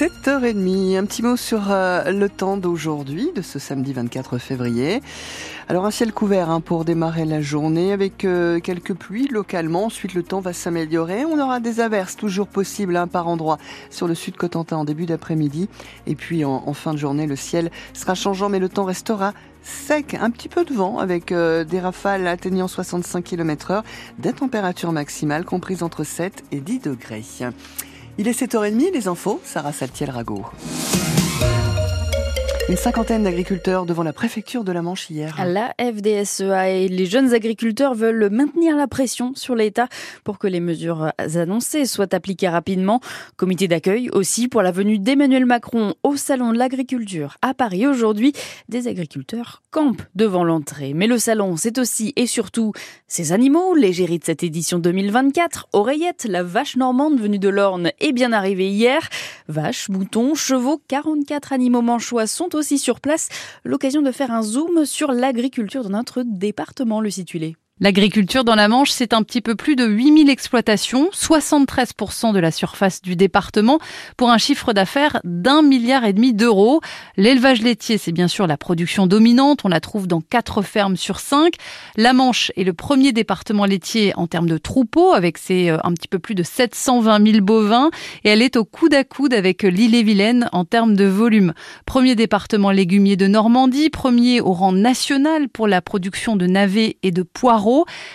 7h30, un petit mot sur euh, le temps d'aujourd'hui, de ce samedi 24 février. Alors un ciel couvert hein, pour démarrer la journée avec euh, quelques pluies localement. Ensuite le temps va s'améliorer. On aura des averses toujours possibles hein, par endroit sur le sud Cotentin en début d'après-midi. Et puis en, fin de journée le ciel sera changeant mais le temps restera sec, un petit peu de vent avec euh, des rafales atteignant 65 km heure, des températures maximales comprises entre 7 et 10 degrés. Il est 7h30, les infos, Sarah Saltiel-Rago. Une cinquantaine d'agriculteurs devant la préfecture de la Manche hier. La FDSEA et les jeunes agriculteurs veulent maintenir la pression sur l'État pour que les mesures annoncées soient appliquées rapidement. Comité d'accueil aussi pour la venue d'Emmanuel Macron au Salon de l'agriculture à Paris aujourd'hui. Des agriculteurs campent devant l'entrée. Mais le salon, c'est aussi et surtout ces animaux. L'égérie de cette édition 2024, Oreillette, la vache normande venue de l'Orne, est bien arrivée hier. Vaches, moutons, chevaux, 44 animaux manchois sont aussi sur place. L'occasion de faire un zoom sur l'agriculture dans notre département, le situé. L'agriculture dans la Manche, c'est un petit peu plus de 8000 exploitations, 73% de la surface du département, pour un chiffre d'affaires d'un milliard et demi d'euros. L'élevage laitier, c'est bien sûr la production dominante, on la trouve dans quatre fermes sur cinq. La Manche est le premier département laitier en termes de troupeaux, avec ses euh, un petit peu plus de 720 000 bovins, et elle est au coude à coude avec l'île-et-Vilaine en termes de volume. Premier département légumier de Normandie, premier au rang national pour la production de navets et de poireaux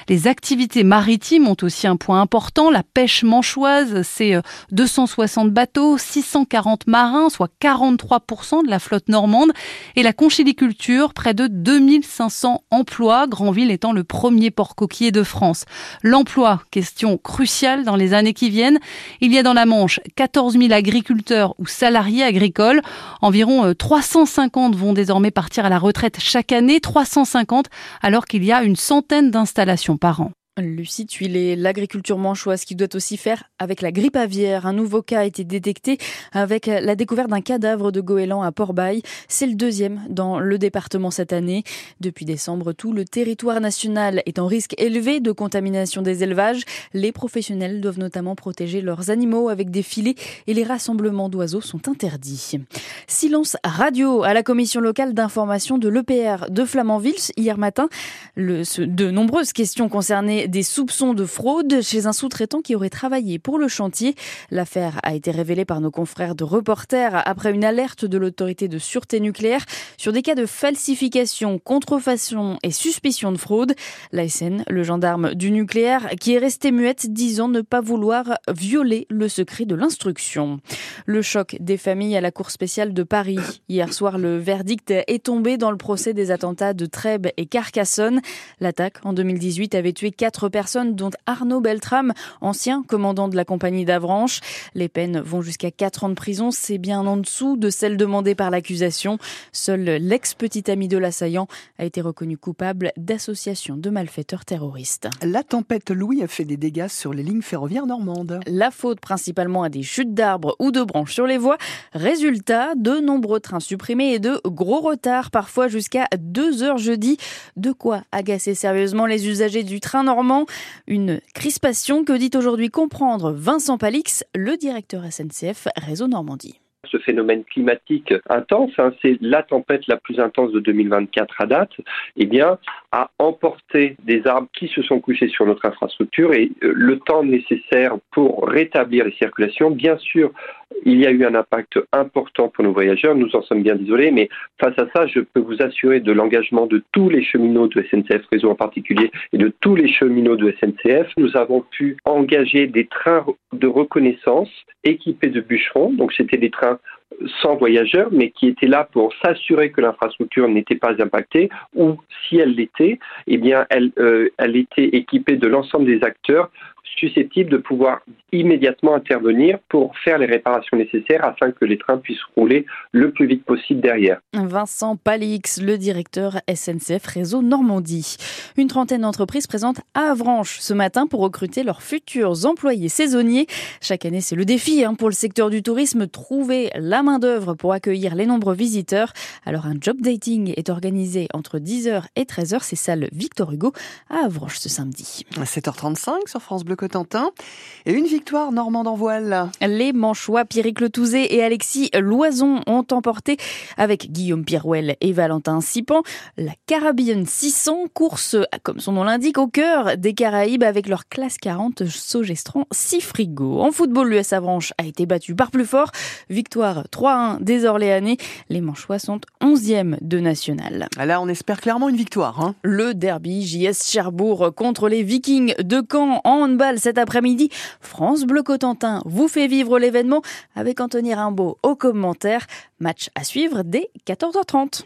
les activités maritimes ont aussi un point important. La pêche manchoise, c'est 260 euh, bateaux, 640 marins, soit 43% de la flotte normande. Et la conchiliculture, près de 2500 emplois, Granville étant le premier port coquillé de France. L'emploi, question cruciale dans les années qui viennent. Il y a dans la Manche 14 000 agriculteurs ou salariés agricoles. Environ 350 euh, vont désormais partir à la retraite chaque année, 350 alors qu'il y a une centaine installations par an. Lucie Tuilet, l'agriculture manchoise qui doit aussi faire avec la grippe aviaire. Un nouveau cas a été détecté avec la découverte d'un cadavre de goéland à Port-Bail. C'est le deuxième dans le département cette année. Depuis décembre, tout le territoire national est en risque élevé de contamination des élevages. Les professionnels doivent notamment protéger leurs animaux avec des filets et les rassemblements d'oiseaux sont interdits. Silence radio à la commission locale d'information de l'EPR de Flamanville hier matin. De nombreuses questions concernées des soupçons de fraude chez un sous-traitant qui aurait travaillé pour le chantier. L'affaire a été révélée par nos confrères de reporters après une alerte de l'autorité de sûreté nucléaire sur des cas de falsification, contrefaçon et suspicion de fraude. L'ASN, le gendarme du nucléaire, qui est resté muette disant ne pas vouloir violer le secret de l'instruction. Le choc des familles à la Cour spéciale de Paris. Hier soir, le verdict est tombé dans le procès des attentats de Trèbes et Carcassonne. L'attaque en 2018 avait tué quatre personnes, dont Arnaud Beltrame, ancien commandant de la compagnie d'Avranches. Les peines vont jusqu'à 4 ans de prison. C'est bien en dessous de celles demandées par l'accusation. Seul l'ex-petit ami de l'assaillant a été reconnu coupable d'association de malfaiteurs terroristes. La tempête Louis a fait des dégâts sur les lignes ferroviaires normandes. La faute principalement à des chutes d'arbres ou de branches sur les voies. Résultat, de nombreux trains supprimés et de gros retards, parfois jusqu'à 2 heures jeudi. De quoi agacer sérieusement les usagers du train normand une crispation que dit aujourd'hui comprendre Vincent Palix, le directeur SNCF Réseau Normandie. Ce phénomène climatique intense, hein, c'est la tempête la plus intense de 2024 à date, eh bien, a emporté des arbres qui se sont couchés sur notre infrastructure et euh, le temps nécessaire pour rétablir les circulations, bien sûr, il y a eu un impact important pour nos voyageurs, nous en sommes bien désolés, mais face à ça, je peux vous assurer de l'engagement de tous les cheminots de SNCF Réseau en particulier et de tous les cheminots de SNCF. Nous avons pu engager des trains de reconnaissance équipés de bûcherons, donc c'était des trains sans voyageurs, mais qui étaient là pour s'assurer que l'infrastructure n'était pas impactée, ou si elle l'était, eh bien, elle, euh, elle était équipée de l'ensemble des acteurs susceptibles de pouvoir immédiatement intervenir pour faire les réparations nécessaires afin que les trains puissent rouler le plus vite possible derrière. Vincent Palix, le directeur SNCF Réseau Normandie. Une trentaine d'entreprises présentes à Avranches ce matin pour recruter leurs futurs employés saisonniers. Chaque année, c'est le défi hein, pour le secteur du tourisme, trouver la main-d'œuvre pour accueillir les nombreux visiteurs. Alors, un job dating est organisé entre 10h et 13h. C'est salle Victor Hugo à Avranches ce samedi. 7h35 sur France Bleu Cotentin et une victoire normande en voile. Les Manchois Pierrick Letouzé et Alexis Loison ont emporté avec Guillaume Pirouel et Valentin Sipan la Caribbean 600 course comme son nom l'indique au cœur des Caraïbes avec leur classe 40 Sogestran 6 frigo. En football, l'US Avranches a été battu par plus fort. Victoire 3-1 des Orléanais. Les Manchois sont 11e de national. Là, on espère clairement une victoire. Hein. Le derby JS Cherbourg contre les Vikings de Caen en cet après-midi. France Bleu Cotentin vous fait vivre l'événement avec Anthony Rimbaud au commentaire. Match à suivre dès 14h30.